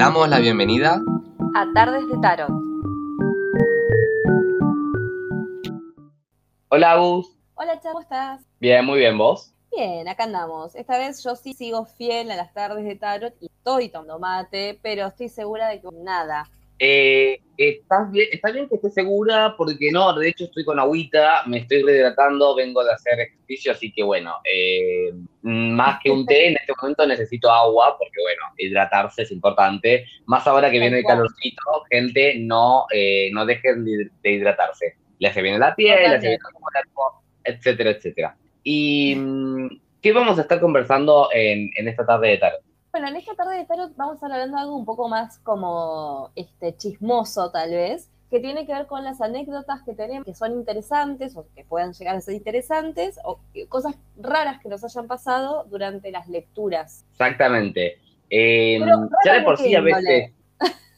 damos la bienvenida a Tardes de Tarot. Hola, Agus. Hola, Cha, ¿cómo estás? Bien, muy bien, ¿vos? Bien, acá andamos. Esta vez yo sí sigo fiel a las tardes de tarot y estoy tomando mate, pero estoy segura de que nada. Eh, ¿estás bien, está bien que estés segura, porque no, de hecho estoy con agüita, me estoy rehidratando, vengo de hacer ejercicio, así que bueno, eh, más que un té, en este momento necesito agua, porque bueno, hidratarse es importante, más ahora que viene el calorcito, gente, no, eh, no dejen de hidratarse. Le hace bien la piel, le hace bien al cuerpo, etcétera, etcétera. ¿Y mm, qué vamos a estar conversando en, en esta tarde de tarot? Bueno, en esta tarde de tarot vamos a estar hablando de algo un poco más como este chismoso tal vez, que tiene que ver con las anécdotas que tenemos, que son interesantes o que puedan llegar a ser interesantes, o cosas raras que nos hayan pasado durante las lecturas. Exactamente. Eh, ya de por sí a veces...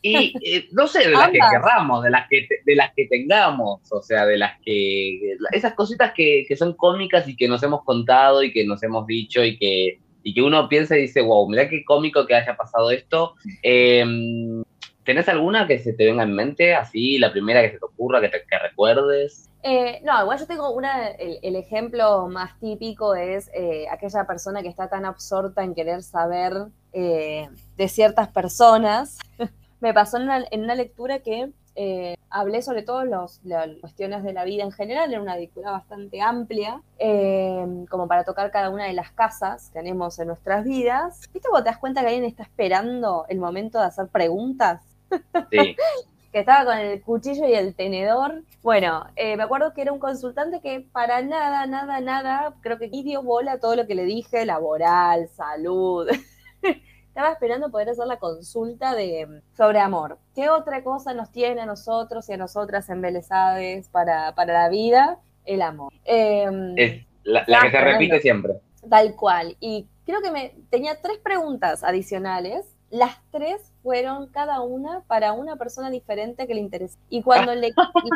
Y eh, no sé, de las que querramos, de las que, de las que tengamos, o sea, de las que... Esas cositas que, que son cómicas y que nos hemos contado y que nos hemos dicho y que y que uno piensa y dice, wow, mira qué cómico que haya pasado esto. Em, ¿Tenés alguna que se te venga en mente, así, la primera que se te ocurra, que, te, que recuerdes? Eh, no, igual yo tengo una, el, ejemplo más típico es eh, aquella persona que está tan absorta en querer saber eh, de ciertas personas. Me pasó en una, en una lectura que eh, hablé sobre todo las cuestiones de la vida en general, era una lectura bastante amplia, eh, como para tocar cada una de las casas que tenemos en nuestras vidas. ¿Viste cuando te das cuenta que alguien está esperando el momento de hacer preguntas? Sí. que estaba con el cuchillo y el tenedor. Bueno, eh, me acuerdo que era un consultante que para nada, nada, nada, creo que dio bola a todo lo que le dije, laboral, salud. Estaba esperando poder hacer la consulta de, sobre amor. ¿Qué otra cosa nos tiene a nosotros y a nosotras embelesadas para, para la vida? El amor. Em, es la, que se repite siempre. Tal cual. Y creo que me tenía tres preguntas adicionales las tres fueron cada una para una persona diferente que le interesa. Y cuando le...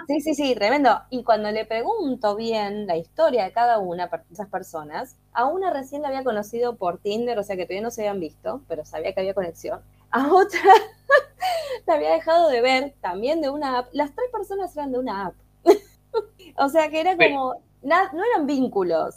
Sí, sí, sí, tremendo. Y cuando le pregunto bien la historia de cada una de esas personas, a una recién la había conocido por Tinder, o sea que todavía no se habían visto, pero sabía que había conexión. A otra la había dejado de ver también de una app. Las tres personas eran de una app. o sea que era como... no eran vínculos.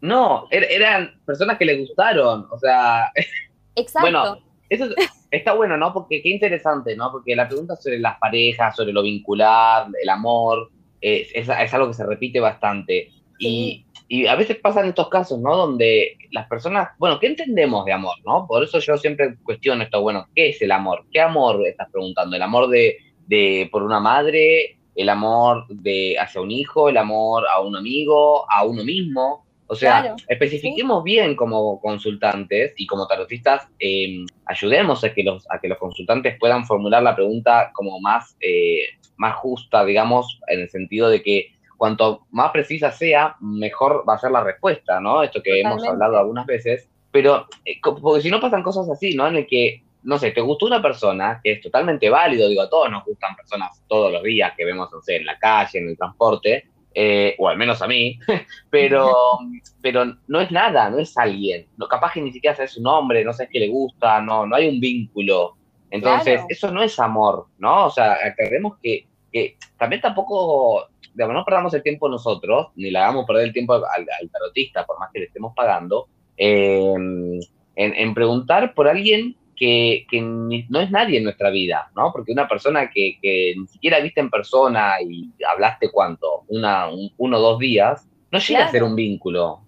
No, er, eran personas que le gustaron, o sea... Exacto. Eso está bueno, ¿no? Porque qué interesante, ¿no? Porque la pregunta sobre las parejas, sobre lo vincular, el amor, es, es, algo que se repite bastante. Y, y, a veces pasan estos casos, ¿no? Donde las personas, bueno, ¿qué entendemos de amor, no? Por eso yo siempre cuestiono esto, bueno, ¿qué es el amor? ¿Qué amor estás preguntando? ¿El amor de, de por una madre? ¿El amor de hacia un hijo? ¿El amor a un amigo? ¿A uno mismo? O sea, especifiquemos bien como consultantes y como tarotistas, em, ayudemos a que, los, a que los consultantes puedan formular la pregunta como más, eh, más justa, digamos, en el sentido de que cuanto más precisa sea, mejor va a ser la respuesta, ¿no? Esto que hemos hablado algunas veces. Pero, eh, porque si no pasan cosas así, ¿no? En el que, no sé, te gustó una persona, que es totalmente válido, digo, a todos nos gustan personas todos los días que vemos, no sé, en la calle, en el transporte, eh, o al menos a mí, pero, pero no es nada, no es alguien. No, capaz que ni siquiera sabes su nombre, no sabes qué le gusta, no, no hay un vínculo. Entonces, eso no es amor, ¿no? O sea, aclaremos que, que también tampoco, digamos, no perdamos el tiempo nosotros, ni le hagamos perder el tiempo al, al tarotista, por más que le estemos pagando, eh, en, en preguntar por alguien que, no es nadie en nuestra vida, ¿no? Porque una persona que, ni siquiera viste en persona y hablaste cuánto, una, uno o dos días, no llega a ser un vínculo.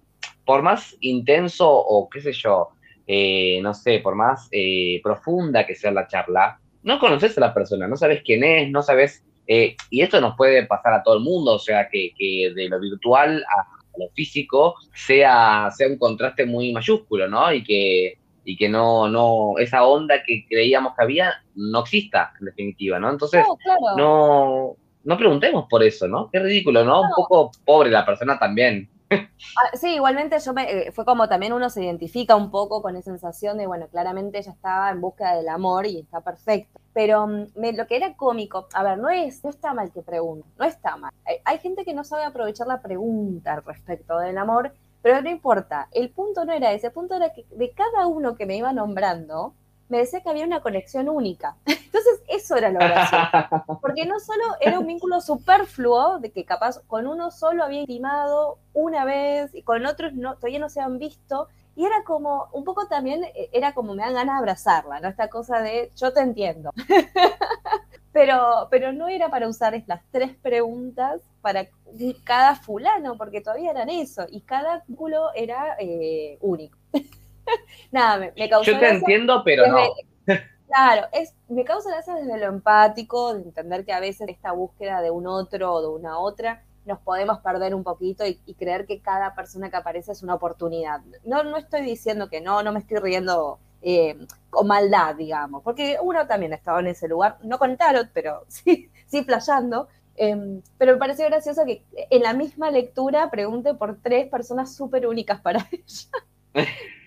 Por más intenso o qué sé yo, eh, no sé, por más eh, profunda que sea la charla, no conoces a la persona, no sabes quién es, no sabes, eh, y esto nos puede pasar a todo el mundo, o sea, que, que de lo virtual a, lo físico sea, sea un contraste muy mayúsculo, ¿no? Y que y que no, no, esa onda que creíamos que había no exista, en definitiva, ¿no? Entonces, no, no, preguntemos por eso, ¿no? Qué ridículo, ¿no? Un poco pobre la persona también. Ah, sí, igualmente yo me, eh, fue como también uno se identifica un poco con esa sensación de, bueno, claramente ella estaba en búsqueda del amor y está perfecto. Pero mm, lo que era cómico, a ver, no es, no está mal que pregunte, no está mal. Hay, hay gente que no sabe aprovechar la pregunta respecto del amor pero no importa, el punto no era ese, el punto era que de cada uno que me iba nombrando, me decía que había una conexión única. Entonces, eso era lo gracioso. Porque no solo era un vínculo superfluo, de que capaz con uno solo había intimado una vez y con otros no, todavía no se han visto. Y era como, un poco también, eh, era como me dan ganas de abrazarla, ¿no? Esta cosa de, yo te entiendo. pero, pero no era para usar las tres preguntas para cada fulano, porque todavía eran eso, y cada vínculo era eh, único. Nada, me, me causó. Yo te entiendo, pero no. Claro, es, me causa gracia desde lo empático, de entender que a veces esta búsqueda de un otro o de una otra nos podemos perder un poquito y, creer que cada persona que aparece es una oportunidad. No, no estoy diciendo que no, no me estoy riendo eh, con maldad, digamos, porque uno también estaba en ese lugar, no con tarot, pero sí, sí playando. Em, pero me pareció gracioso que en la misma lectura pregunte por tres personas súper únicas para ella.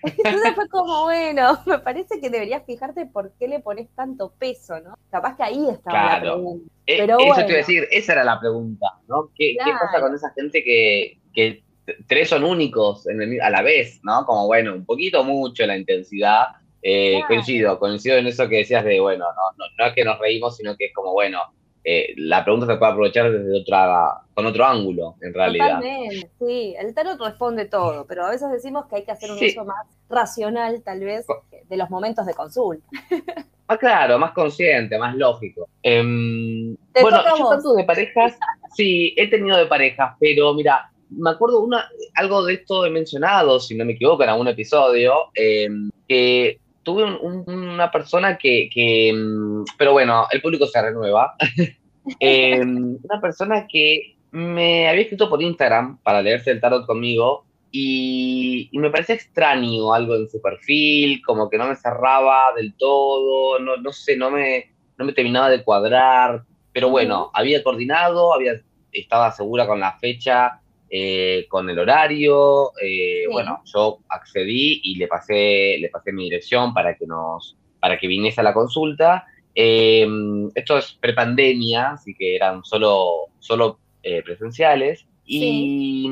Entonces fue como, bueno, me parece que deberías fijarte por qué le pones tanto peso, ¿no? Capaz que ahí estaba la pregunta. Eh, Pero Eso te iba a decir, esa era la pregunta, ¿no? ¿Qué, pasa con esa gente que, que tres son únicos a la vez, ¿no? Como, bueno, un poquito mucho la intensidad. Eh, Coincido, coincido en eso que decías de, bueno, no, no, no es que nos reímos, sino que es como, bueno, eh, la pregunta se puede aprovechar desde otra, con otro ángulo, en realidad. Totalmente, sí, el tarot responde todo, pero a veces decimos que hay que hacer un uso más racional, tal vez, de los momentos de consulta. Ah, claro, más consciente, más lógico. Em, bueno, yo tanto de parejas, sí, he tenido de parejas, pero mira, me acuerdo una, algo de esto he mencionado, si no me equivoco, en algún episodio, em, que tuve una persona que, mm, pero bueno, el público se renueva. Em, una persona que me había escrito por Instagram para leerse el tarot conmigo y, me parecía extraño algo en su perfil, como que no me cerraba del todo, no, no sé, no me, no me terminaba de cuadrar, pero bueno, había coordinado, había, estaba segura con la fecha, eh, con el horario. Eh, bueno, yo accedí y le pasé, le pasé mi dirección para que nos, para que viniese a la consulta. Eh, esto es prepandemia, así que eran solo, solo presenciales. Y,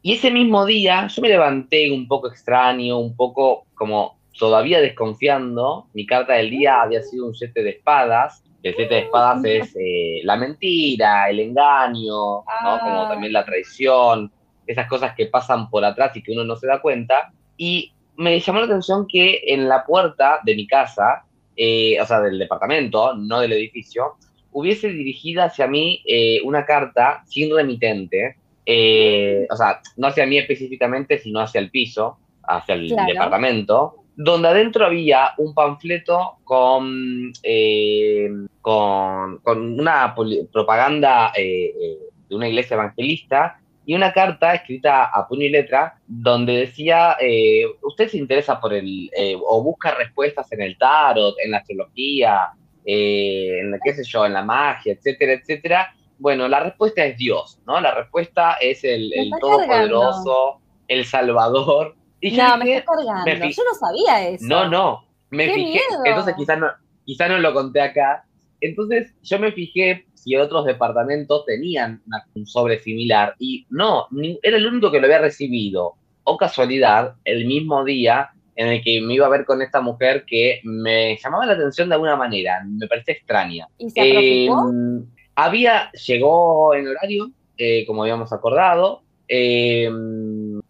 y, ese mismo día yo me levanté un poco extraño, un poco como todavía desconfiando. Mi carta del día había sido un siete de espadas el siete de espadas es eh, la mentira, el engaño, como ah. también la traición, esas cosas que pasan por atrás y que uno no se da cuenta. Y me llamó la atención que en la puerta de mi casa, eh, o sea, del departamento, no del edificio, hubiese dirigida hacia mí eh, una carta sin remitente, o sea, no hacia mí específicamente, sino hacia el piso, hacia el departamento, donde adentro había un panfleto con, eh, con, una propaganda eh, eh, de una iglesia evangelista y una carta escrita a puño y letra donde decía, usted se interesa por el, o busca respuestas en el tarot, en la astrología, en la, qué sé yo, en la magia, etcétera, etcétera. Bueno, la respuesta es Dios, ¿no? La respuesta es el, el Todopoderoso, el Salvador, no, me estoy cargando. Yo no sabía eso. No, no. Me fijé. Entonces quizás no, quizá no lo conté acá. Entonces yo me fijé si otros departamentos tenían un sobre similar y no, era el único que lo había recibido. O casualidad, el mismo día en el que me iba a ver con esta mujer que me llamaba la atención de alguna manera, me parecía extraña. ¿Y se eh, había, llegó en horario, eh, como habíamos acordado, eh,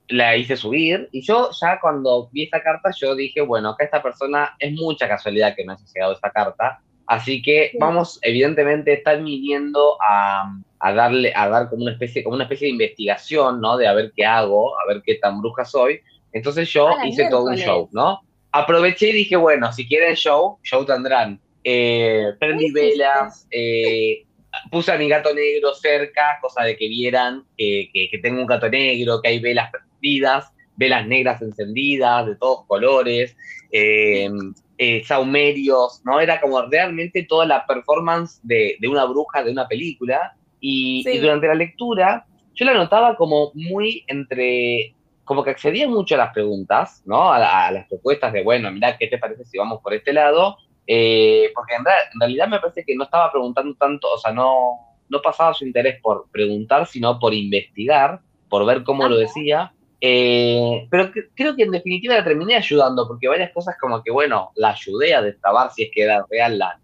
la hice subir y yo ya cuando vi esta carta yo dije, bueno, que esta persona es mucha casualidad que me haya llegado esta carta, así que vamos, evidentemente están viniendo a, a, darle, a dar como una especie, como una especie de investigación, ¿no? De a ver qué hago, a ver qué tan bruja soy. Entonces yo hice todo un show, ¿no? Aproveché y dije, bueno, si quieren show, show tendrán. Eh, prendí velas, eh, puse a mi gato negro cerca, cosa de que vieran que, que, tengo un gato negro, que hay velas velas negras encendidas de todos colores, eh, eh, saumerios, ¿no? Era como realmente toda la performance de, una bruja de una película. Y, durante la lectura yo la notaba como muy entre, como que accedía mucho a las preguntas, ¿no? A, las propuestas de, bueno, mira, ¿qué te parece si vamos por este lado? Eh, porque en, realidad me parece que no estaba preguntando tanto, o sea, no, no pasaba su interés por preguntar, sino por investigar, por ver cómo lo decía Eh, pero creo que en definitiva la terminé ayudando, porque varias cosas como que, bueno, la ayudé a destabar si es que era real las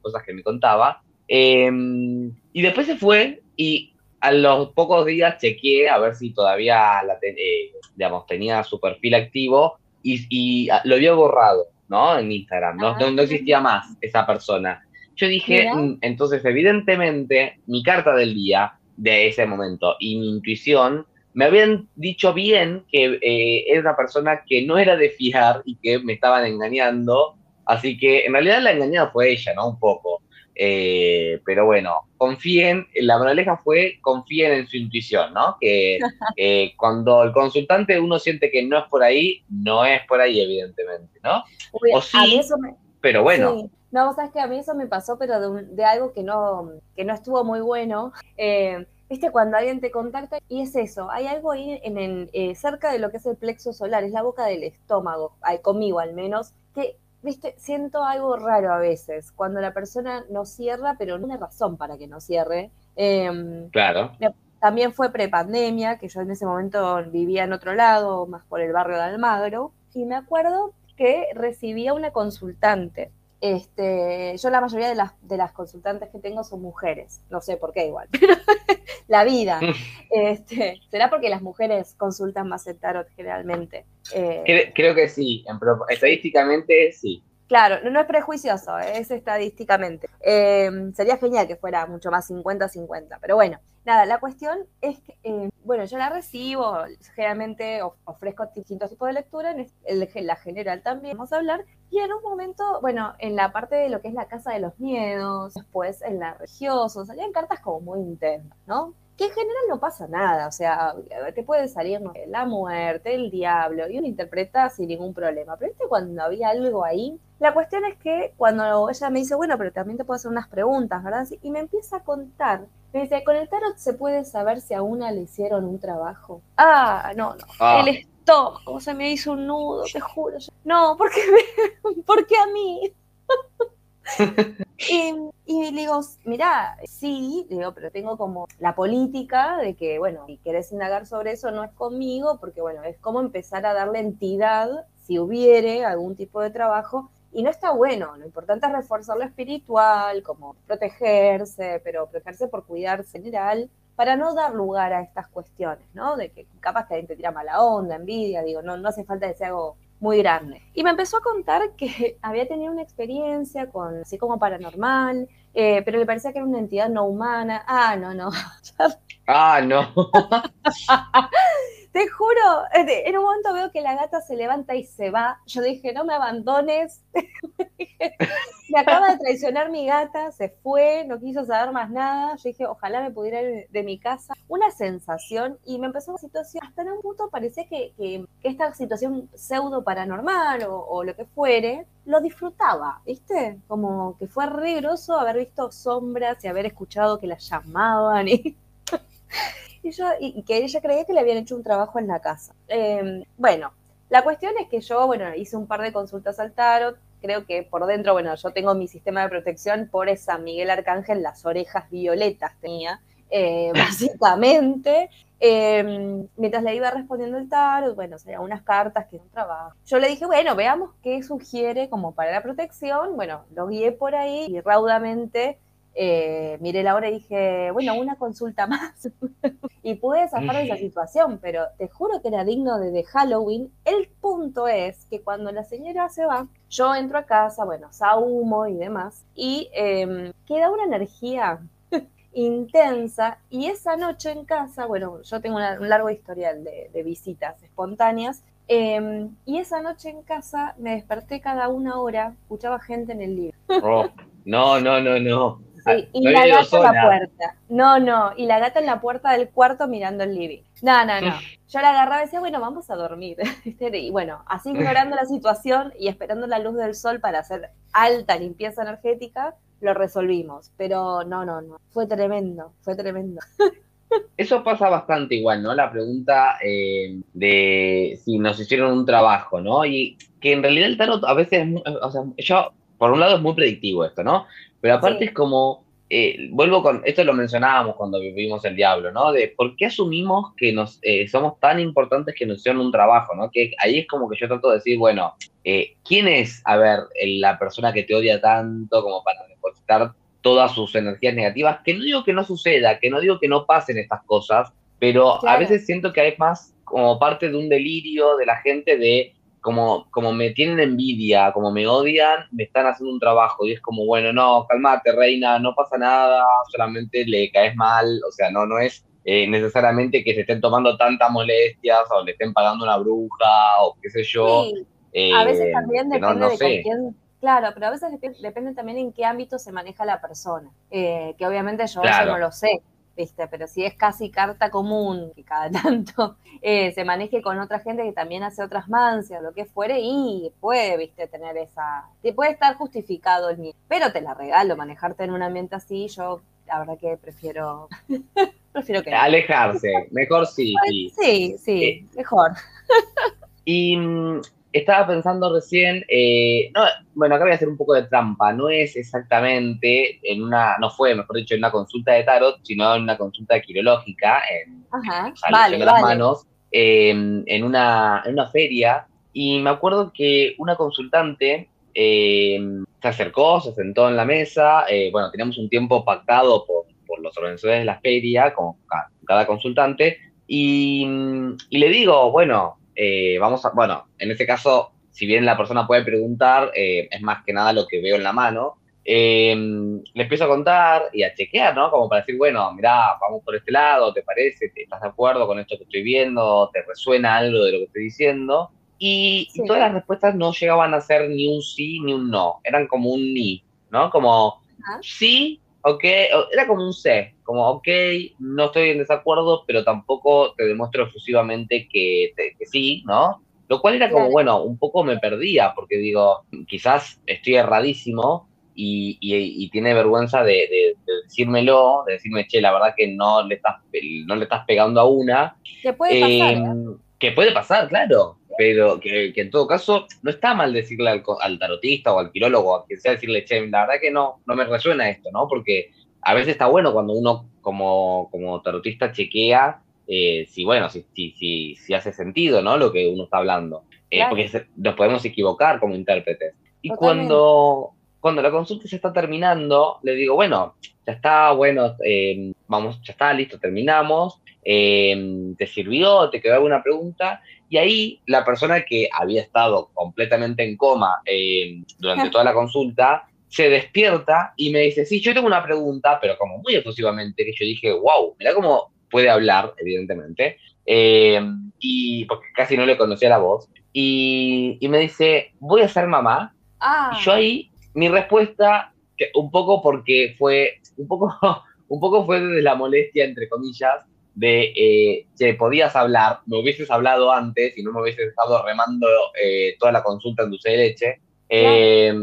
cosas que me contaba. Em, y después se fue y a los pocos días chequeé a ver si todavía la eh, digamos, tenía su perfil activo y, lo había borrado, ¿no? En Instagram, no, no, existía más esa persona. Yo dije, mm, entonces evidentemente mi carta del día de ese momento y mi intuición me habían dicho bien que eh, era una persona que no era de fiar y que me estaban engañando, así que en realidad la engañada fue ella, ¿no? Un poco. Eh, pero bueno, confíen, la moraleja fue confíen en su intuición, ¿no? Que eh, cuando el consultante uno siente que no es por ahí, no es por ahí, evidentemente, ¿no? o sí, pero bueno. No, sabes que a mí eso me pasó, pero de, algo que no, que no estuvo muy bueno. Eh, Viste, cuando alguien te contacta, y es eso, hay algo ahí en, cerca de lo que es el plexo solar, es la boca del estómago, conmigo al menos, que viste, siento algo raro a veces, cuando la persona no cierra, pero no tiene razón para que no cierre. Em, claro. También fue prepandemia, que yo en ese momento vivía en otro lado, más por el barrio de Almagro, y me acuerdo que recibía una consultante. Este, yo la mayoría de las, de las consultantes que tengo son mujeres, no sé por qué igual, pero la vida. Este, ¿Será porque las mujeres consultan más el tarot generalmente? Eh, creo, que sí, estadísticamente sí. Claro, no, es prejuicioso, es estadísticamente. Em, sería genial que fuera mucho más 50-50, pero bueno, nada, la cuestión es que, em, bueno, yo la recibo, generalmente ofrezco distintos tipos de lectura, en la general también vamos a hablar, y en un momento, bueno, en la parte de lo que es la casa de los miedos, después en la religiosa, salían cartas como muy intensas, ¿no? que en general no pasa nada, o sea, te puede salir la muerte, el diablo, y uno interpreta sin ningún problema. Pero este cuando había algo ahí, la cuestión es que cuando ella me dice, bueno, pero también te puedo hacer unas preguntas, ¿verdad? Y me empieza a contar, me dice, con el tarot se puede saber si a una le hicieron un trabajo. Ah, no, no, ah. el estómago se me hizo un nudo, te juro. No, porque, porque a mí. y, le digo, mira, sí, digo, pero tengo como la política de que, bueno, si querés indagar sobre eso no es conmigo, porque, bueno, es como empezar a darle entidad, si hubiere algún tipo de trabajo, y no está bueno, lo importante es reforzar lo espiritual, como protegerse, pero protegerse por cuidarse en general, para no dar lugar a estas cuestiones, ¿no? De que capaz que alguien te tira mala onda, envidia, digo, no, no hace falta que sea algo muy grande. Y me empezó a contar que había tenido una experiencia con, así como paranormal, eh, pero le parecía que era una entidad no humana. Ah, no, no. ah, no. Te juro, en un momento veo que la gata se levanta y se va. Yo dije, no me abandones. me acaba de traicionar mi gata, se fue, no quiso saber más nada. Yo dije, ojalá me pudiera ir de mi casa. Una sensación y me empezó una situación. Hasta en un punto parecía que, que, esta situación pseudo paranormal o, lo que fuere, lo disfrutaba, ¿viste? Como que fue riguroso haber visto sombras y haber escuchado que las llamaban y y, yo, y, que ella creía que le habían hecho un trabajo en la casa. Em, bueno, la cuestión es que yo, bueno, hice un par de consultas al tarot, creo que por dentro, bueno, yo tengo mi sistema de protección por esa Miguel Arcángel, las orejas violetas tenía, eh, básicamente. Em, mientras le iba respondiendo el tarot, bueno, serían unas cartas que es un trabajo. Yo le dije, bueno, veamos qué sugiere como para la protección. Bueno, lo guié por ahí y raudamente eh, miré la hora y dije, bueno, una consulta más. y pude zafar de esa situación, pero te juro que era digno de, Halloween. El punto es que cuando la señora se va, yo entro a casa, bueno, humo y demás, y em, queda una energía intensa y esa noche en casa, bueno, yo tengo un largo historial de, visitas espontáneas, em, y esa noche en casa me desperté cada una hora, escuchaba gente en el libro. Oh, no, no, no, no. Sí, y la gata en la puerta. No, no, y la gata en la puerta del cuarto mirando el living. No, no, no. Yo la agarraba y decía, bueno, vamos a dormir. y bueno, así ignorando la situación y esperando la luz del sol para hacer alta limpieza energética, lo resolvimos. Pero no, no, no. Fue tremendo, fue tremendo. Eso pasa bastante igual, ¿no? La pregunta eh, de si nos hicieron un trabajo, ¿no? Y que en realidad el tarot a veces, o sea, yo, por un lado es muy predictivo esto, ¿no? Pero aparte es como eh, vuelvo con, esto lo mencionábamos cuando vivimos el diablo, ¿no? De por qué asumimos que nos eh, somos tan importantes que nos hicieron un trabajo, ¿no? Que ahí es como que yo trato de decir, bueno, eh, ¿quién es, a ver, la persona que te odia tanto como para depositar todas sus energías negativas? Que no digo que no suceda, que no digo que no pasen estas cosas, pero a veces siento que hay más como parte de un delirio de la gente de como, como me tienen envidia, como me odian, me están haciendo un trabajo y es como, bueno, no, calmate, reina, no pasa nada, solamente le caes mal, o sea, no, no es eh, necesariamente que se estén tomando tantas molestias o le estén pagando una bruja o qué sé yo. a veces eh, también depende de con quién, claro, pero a veces depende, también en qué ámbito se maneja la persona, eh, que obviamente yo eso no lo sé, pero si es casi carta común, que cada tanto eh, se maneje con otra gente que también hace otras mancias, lo que fuere, y puede, viste, tener esa, te puede estar justificado el miedo, pero te la regalo, manejarte en un ambiente así, yo la verdad que prefiero, prefiero que... Alejarse, mejor sí. Sí, sí, sí eh, mejor. y estaba pensando recién, eh, no, bueno, acá voy a hacer un poco de trampa, no es exactamente en una, no fue, mejor dicho, en una consulta de tarot, sino en una consulta quirológica, en, Ajá, vale, las manos, em, en, una, en una feria, y me acuerdo que una consultante em, se acercó, se sentó en la mesa, eh, bueno, teníamos un tiempo pactado por, por los organizadores de la feria, con cada, consultante, y, y le digo, bueno, eh, vamos a, bueno, en este caso, si bien la persona puede preguntar, eh, es más que nada lo que veo en la mano. Eh, le empiezo a contar y a chequear, ¿no? Como para decir, bueno, mirá, vamos por este lado, ¿te parece? ¿Estás de acuerdo con esto que estoy viendo? ¿Te resuena algo de lo que estoy diciendo? Y, todas las respuestas no llegaban a ser ni un sí ni un no, eran como un ni, ¿no? Como sí, ok, era como un C, como ok, no estoy en desacuerdo, pero tampoco te demuestro efusivamente que, sí, ¿no? Lo cual era como, bueno, un poco me perdía, porque digo, quizás estoy erradísimo y, tiene vergüenza de, decírmelo, de decirme, che, la verdad que no le estás, no le estás pegando a una. Que puede pasar. ¿eh? Em, que puede pasar, claro pero que, en todo caso no está mal decirle al, tarotista o al quirólogo, a quien sea, decirle, che, la verdad que no, no me resuena esto, ¿no? Porque a veces está bueno cuando uno como, como tarotista chequea eh, si, bueno, si, si, si, hace sentido, ¿no? Lo que uno está hablando. Eh, porque nos podemos equivocar como intérpretes. Y cuando, cuando la consulta se está terminando, le digo, bueno, ya está, bueno, eh, vamos, ya está, listo, terminamos. ¿Te sirvió? ¿Te quedó alguna pregunta? Y ahí la persona que había estado completamente en coma eh, durante toda la consulta se despierta y me dice, sí, yo tengo una pregunta, pero como muy exclusivamente, que yo dije, wow, mira cómo puede hablar, evidentemente, eh, y porque casi no le conocía la voz, y, me dice, voy a ser mamá. Ah. Y yo ahí, mi respuesta, un poco porque fue, un poco, un poco fue desde la molestia, entre comillas, de, eh, che, podías hablar, me hubieses hablado antes y no me hubieses estado remando eh, toda la consulta en dulce de leche. Eh,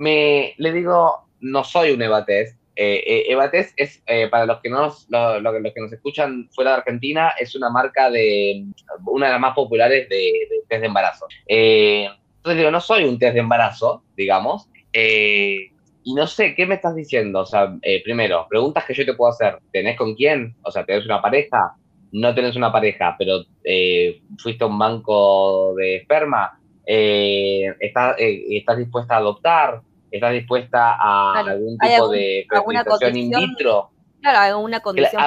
me, le digo, no soy un Evates. Eh, Evates es, para los que, nos, los que nos escuchan fuera de Argentina, es una marca de, una de las más populares de, test de embarazo. entonces digo, no soy un test de embarazo, digamos. Y no sé, ¿qué me estás diciendo? O sea, eh, primero, preguntas que yo te puedo hacer. ¿Tenés con quién? O sea, ¿tenés una pareja? No tenés una pareja, pero eh, fuiste a un banco de esperma. Eh, ¿estás, ¿Estás dispuesta a adoptar? ¿Estás dispuesta a algún tipo de fertilización in vitro? Claro, alguna condición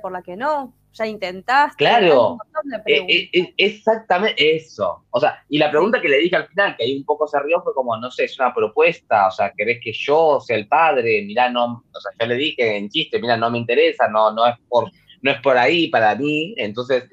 por la que no ya intentaste. Claro, eh, eh, eh, exactamente eso. O sea, y la pregunta que le dije al final, que ahí un poco se rió, fue como, no sé, es una propuesta, o sea, ¿querés que yo sea el padre? Mirá, no, o sea, yo le dije en chiste, mira, no me interesa, no, no es por, no es por ahí para mí. Entonces,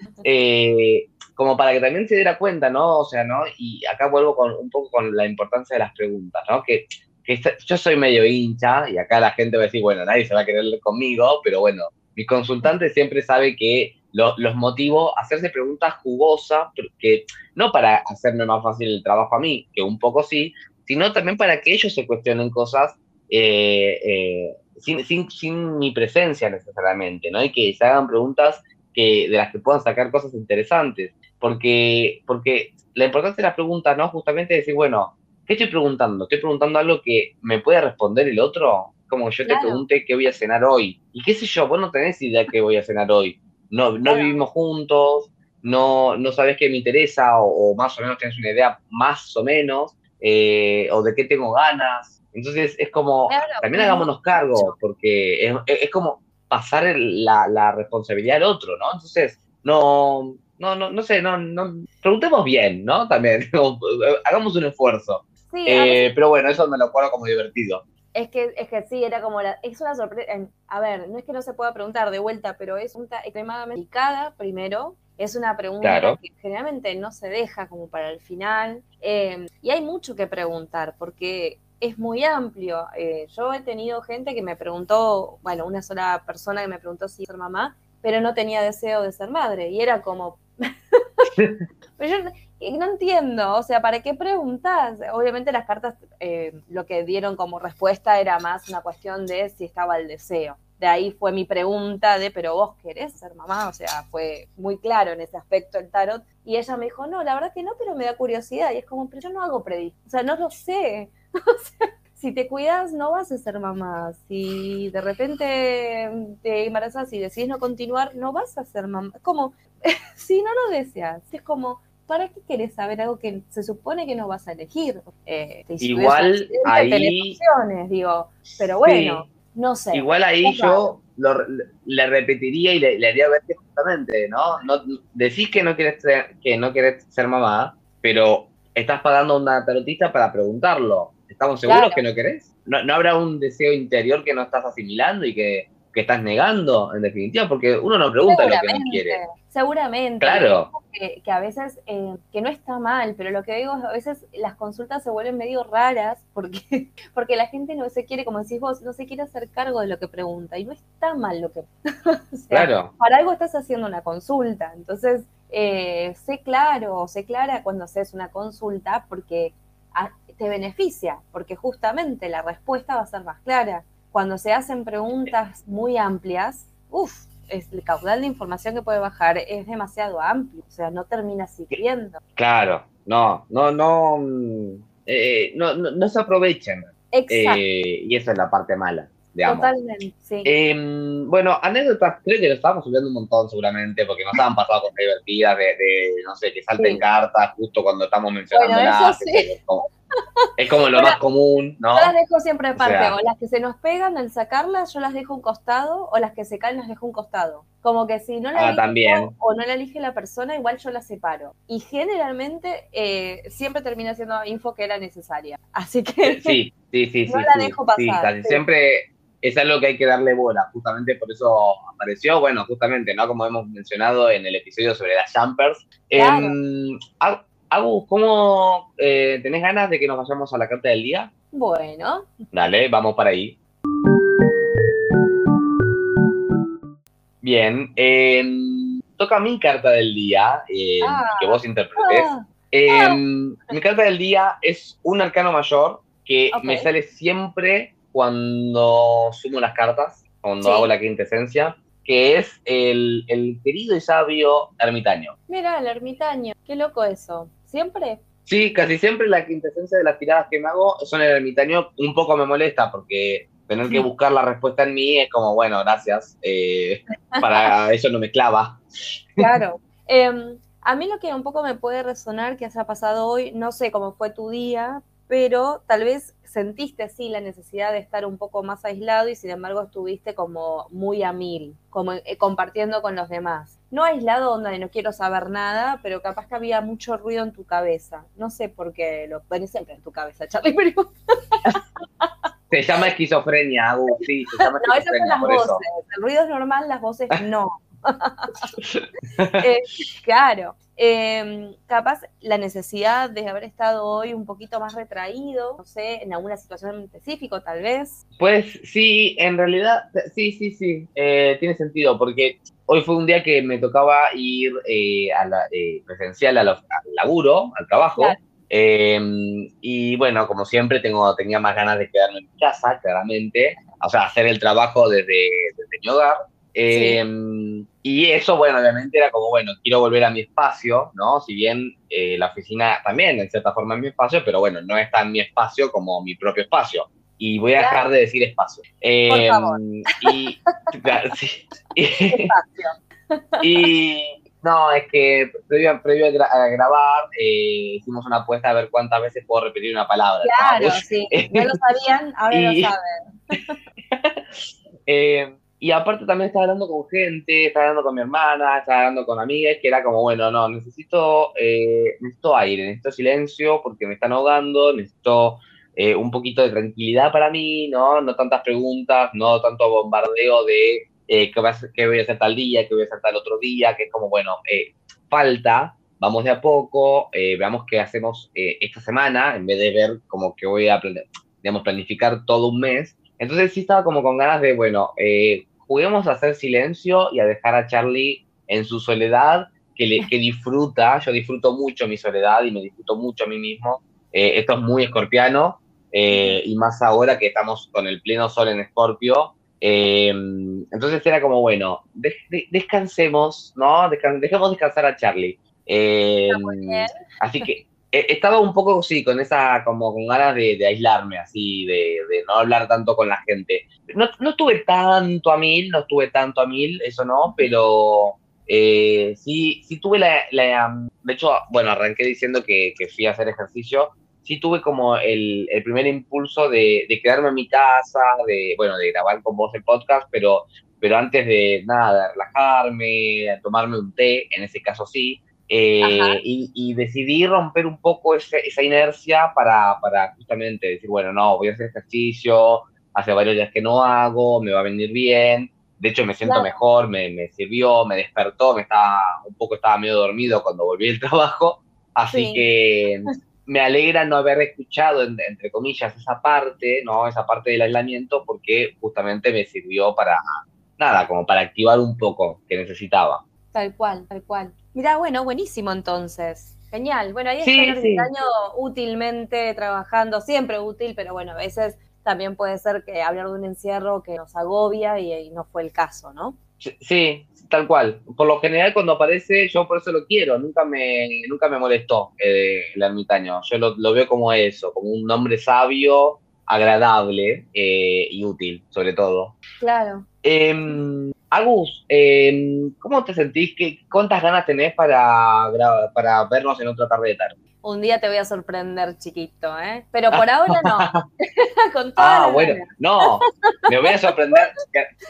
como para que también se diera cuenta, ¿no? O sea, ¿no? Y acá vuelvo con un poco con la importancia de las preguntas, ¿no? Que, que yo soy medio hincha, y acá la gente va a decir, bueno, nadie se va a querer conmigo, pero bueno, mi consultante siempre sabe que los motivo a hacerse preguntas jugosas, que no para hacerme más fácil el trabajo a mí, que un poco sí, sino también para que ellos se cuestionen cosas eh, eh, sin, mi presencia necesariamente, ¿no? Y que se hagan preguntas que, de las que puedan sacar cosas interesantes. Porque, porque la importancia de las preguntas, ¿no? Justamente decir, bueno, ¿qué estoy preguntando? ¿Estoy preguntando algo que me puede responder el otro? como yo te pregunte qué voy a cenar hoy. Y qué sé yo, vos no tenés idea qué voy a cenar hoy. No, no vivimos juntos, no, no sabes qué me interesa o, más o menos tienes una idea más o menos, eh, o de qué tengo ganas. Entonces es como, también hagámonos cargo, porque es, es como pasar la, la, responsabilidad al otro, ¿no? Entonces, no, no, no, no sé, no, no, preguntemos bien, ¿no? También, hagamos un esfuerzo. Sí, eh, pero bueno, eso me lo acuerdo como divertido. Es que, es que sí, era como la, es una sorpresa, a ver, no es que no se pueda preguntar de vuelta, pero es una extremadamente delicada, primero, es una pregunta que generalmente no se deja como para el final, eh, y hay mucho que preguntar, porque es muy amplio. Eh, yo he tenido gente que me preguntó, bueno, una sola persona que me preguntó si ser mamá, pero no tenía deseo de ser madre, y era como... pero yo no entiendo, o sea, ¿para qué preguntas? Obviamente las cartas eh, lo que dieron como respuesta era más una cuestión de si estaba el deseo. De ahí fue mi pregunta de, pero vos querés ser mamá, o sea, fue muy claro en ese aspecto el tarot. Y ella me dijo, no, la verdad que no, pero me da curiosidad. Y es como, pero yo no hago predicción, o sea, no lo sé. O sea, si te cuidas, no vas a ser mamá. Si de repente te embarazas y decides no continuar, no vas a ser mamá. Como, si no lo deseas, es como, ¿para qué quieres saber algo que se supone que no vas a elegir? Eh, Igual ahí... digo, pero bueno, no sé. Igual ahí yo le repetiría y le, haría ver que justamente, ¿no? no decís que no quieres ser, que no quieres ser mamá, pero estás pagando a una tarotista para preguntarlo. ¿Estamos seguros que no querés? ¿No, ¿No, habrá un deseo interior que no estás asimilando y que, que estás negando, en definitiva? Porque uno no pregunta lo que no quiere. Seguramente. Claro. Que, que a veces, eh, que no está mal, pero lo que digo es a veces las consultas se vuelven medio raras porque, porque la gente no se quiere, como decís vos, no se quiere hacer cargo de lo que pregunta. Y no está mal lo que. claro. Para algo estás haciendo una consulta. Entonces, eh, sé claro, sé clara cuando haces una consulta porque te beneficia, porque justamente la respuesta va a ser más clara. Cuando se hacen preguntas muy amplias, uff, el caudal de información que puede bajar es demasiado amplio, o sea, no termina siguiendo. Claro, no, no, no, mm, eh, no, no, se aprovechan. Exacto. Eh, y esa es la parte mala. Totalmente, sí. Em, bueno, anécdotas, creo que lo estábamos subiendo un montón seguramente, porque nos han pasado cosas divertidas de, de, no sé, que salten cartas justo cuando estamos mencionando bueno, es, como, lo más común, ¿no? Yo las dejo siempre aparte, o, las que se nos pegan al sacarlas, yo las dejo un costado, o las que se caen las dejo un costado. Como que si no la ah, o no la elige la persona, igual yo la separo. Y generalmente eh, siempre termina siendo info que era necesaria. Así que sí, sí, sí, no la dejo pasar. Sí, siempre es algo que hay que darle bola, justamente por eso apareció, bueno, justamente, ¿no? Como hemos mencionado en el episodio sobre las jumpers. Claro. Agus, ¿cómo eh, tenés ganas de que nos vayamos a la carta del día? Bueno. Dale, vamos para ahí. Bien, em, toca mi carta del día, ah. que vos interpretes. Ah. Em, mi carta del día es un arcano mayor que me sale siempre cuando sumo las cartas, cuando hago la quinta esencia, que es el, querido y sabio ermitaño. Mira, el ermitaño, qué loco eso. ¿Siempre? Sí, casi siempre la quintesencia de las tiradas que me hago son el ermitaño. Un poco me molesta porque tener que buscar la respuesta en mí es como, bueno, gracias. Eh, para eso no me clava. Claro. Em, a mí lo que un poco me puede resonar que ha pasado hoy, no sé cómo fue tu día, pero tal vez sentiste sí la necesidad de estar un poco más aislado y sin embargo estuviste como muy a mil, como eh, compartiendo con los demás. No aislado donde no quiero saber nada, pero capaz que había mucho ruido en tu cabeza. No sé por qué lo pones siempre en tu cabeza, Charlie, pero... Se llama esquizofrenia, sí, se llama No, esas son las voces. El ruido es normal, las voces no. Eh, claro. Em, capaz la necesidad de haber estado hoy un poquito más retraído, no sé, en alguna situación específica tal vez. Pues sí, en realidad, sí, sí, sí, eh, tiene sentido, porque hoy fue un día que me tocaba ir eh, a la, presencial al laburo, al trabajo. Em, y bueno, como siempre, tengo, tenía más ganas de quedarme en mi casa, claramente. O sea, hacer el trabajo desde, desde mi hogar. Em, y eso, bueno, obviamente era como, bueno, quiero volver a mi espacio, ¿no? Si bien eh, la oficina también, en cierta forma, es mi espacio, pero bueno, no es tan mi espacio como mi propio espacio. y voy a dejar de decir espacio. Por favor. Y, y, no, es que previo, a, grabar eh, hicimos una apuesta a ver cuántas veces puedo repetir una palabra. Claro, sí. No lo sabían, ahora lo saben. Eh, y aparte también estaba hablando con gente, estaba hablando con mi hermana, estaba hablando con amigas, que era como, bueno, no, necesito, eh, necesito aire, necesito silencio porque me están ahogando, necesito eh, un poquito de tranquilidad para mí, ¿no? No tantas preguntas, no tanto bombardeo de eh, ¿qué, voy a hacer, qué, voy a hacer, tal día, qué voy a hacer tal otro día, que es como, bueno, falta, vamos de a poco, veamos qué hacemos esta semana, en vez de ver como que voy a, digamos, planificar todo un mes. Entonces sí estaba como con ganas de, bueno, eh, juguemos a hacer silencio y a dejar a Charlie en su soledad, que, le, que disfruta, yo disfruto mucho mi soledad y me disfruto mucho a mí mismo. Eh, esto es muy escorpiano, eh, y más ahora que estamos con el pleno sol en Escorpio. Eh, entonces era como, bueno, descansemos, ¿no? dejemos descansar a Charlie. así que estaba un poco, sí, con esa, como con ganas de, aislarme, así, de, no hablar tanto con la gente. No, no, estuve tanto a mil, no estuve tanto a mil, eso no, pero eh, sí, sí tuve la, De hecho, bueno, arranqué diciendo que, fui a hacer ejercicio. Sí tuve como el, el primer impulso de, de, quedarme en mi casa, de, bueno, de grabar con vos el podcast, pero, pero antes de nada, de relajarme, tomarme un té, en ese caso sí, eh, y, decidí romper un poco esa inercia para, para, justamente decir, bueno, no, voy a hacer ejercicio, hace varios días que no hago, me va a venir bien, de hecho me siento mejor, me, me, sirvió, me despertó, me estaba, un poco estaba medio dormido cuando volví al trabajo, así que me alegra no haber escuchado, entre comillas, esa parte, ¿no? Esa parte del aislamiento, porque justamente me sirvió para, nada, como para activar un poco que necesitaba. Tal cual, tal cual. Mira, bueno, buenísimo entonces. Genial. Bueno, ahí está el año útilmente trabajando, siempre útil, pero bueno, a veces también puede ser que hablar de un encierro que nos agobia y, no fue el caso, ¿no? Sí, tal cual. Por lo general cuando aparece, yo por eso lo quiero, nunca me, nunca me molestó eh, el ermitaño. Yo lo, veo como eso, como un hombre sabio, agradable eh, y útil, sobre todo. Claro. Eh, Agus, em, ¿cómo te sentís? ¿Qué, ¿Cuántas ganas tenés para, para vernos en otra tarde de tarde? Un día te voy a sorprender, chiquito, ¿eh? Pero por ahora no. Con ah, bueno, no. Me voy a sorprender,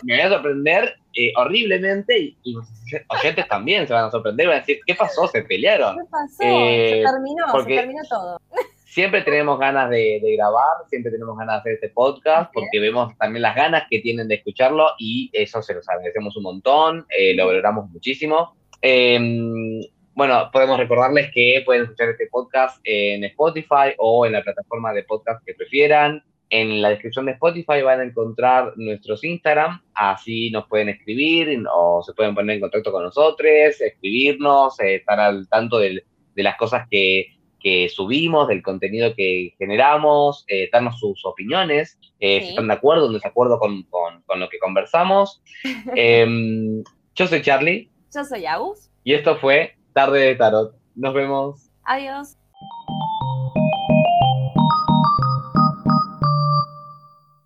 me voy a sorprender eh, horriblemente y, los oyentes también se van a sorprender. Van a decir, ¿qué pasó? ¿Se pelearon? ¿Qué pasó? se eh, terminó, se terminó todo siempre tenemos ganas de, grabar, siempre tenemos ganas de hacer este podcast, porque vemos también las ganas que tienen de escucharlo y eso se los agradecemos un montón, eh, lo valoramos muchísimo. Em, bueno, podemos recordarles que pueden escuchar este podcast en Spotify o en la plataforma de podcast que prefieran. En la descripción de Spotify van a encontrar nuestros Instagram, así nos pueden escribir o se pueden poner en contacto con nosotros, escribirnos, eh, estar al tanto de las cosas que, que subimos, del contenido que generamos, eh, darnos sus opiniones, eh, si están de acuerdo o desacuerdo con, con, con lo que conversamos. Em, yo soy Charlie. Yo soy Agus. Y esto fue Tarde de Tarot. Nos vemos. Adiós.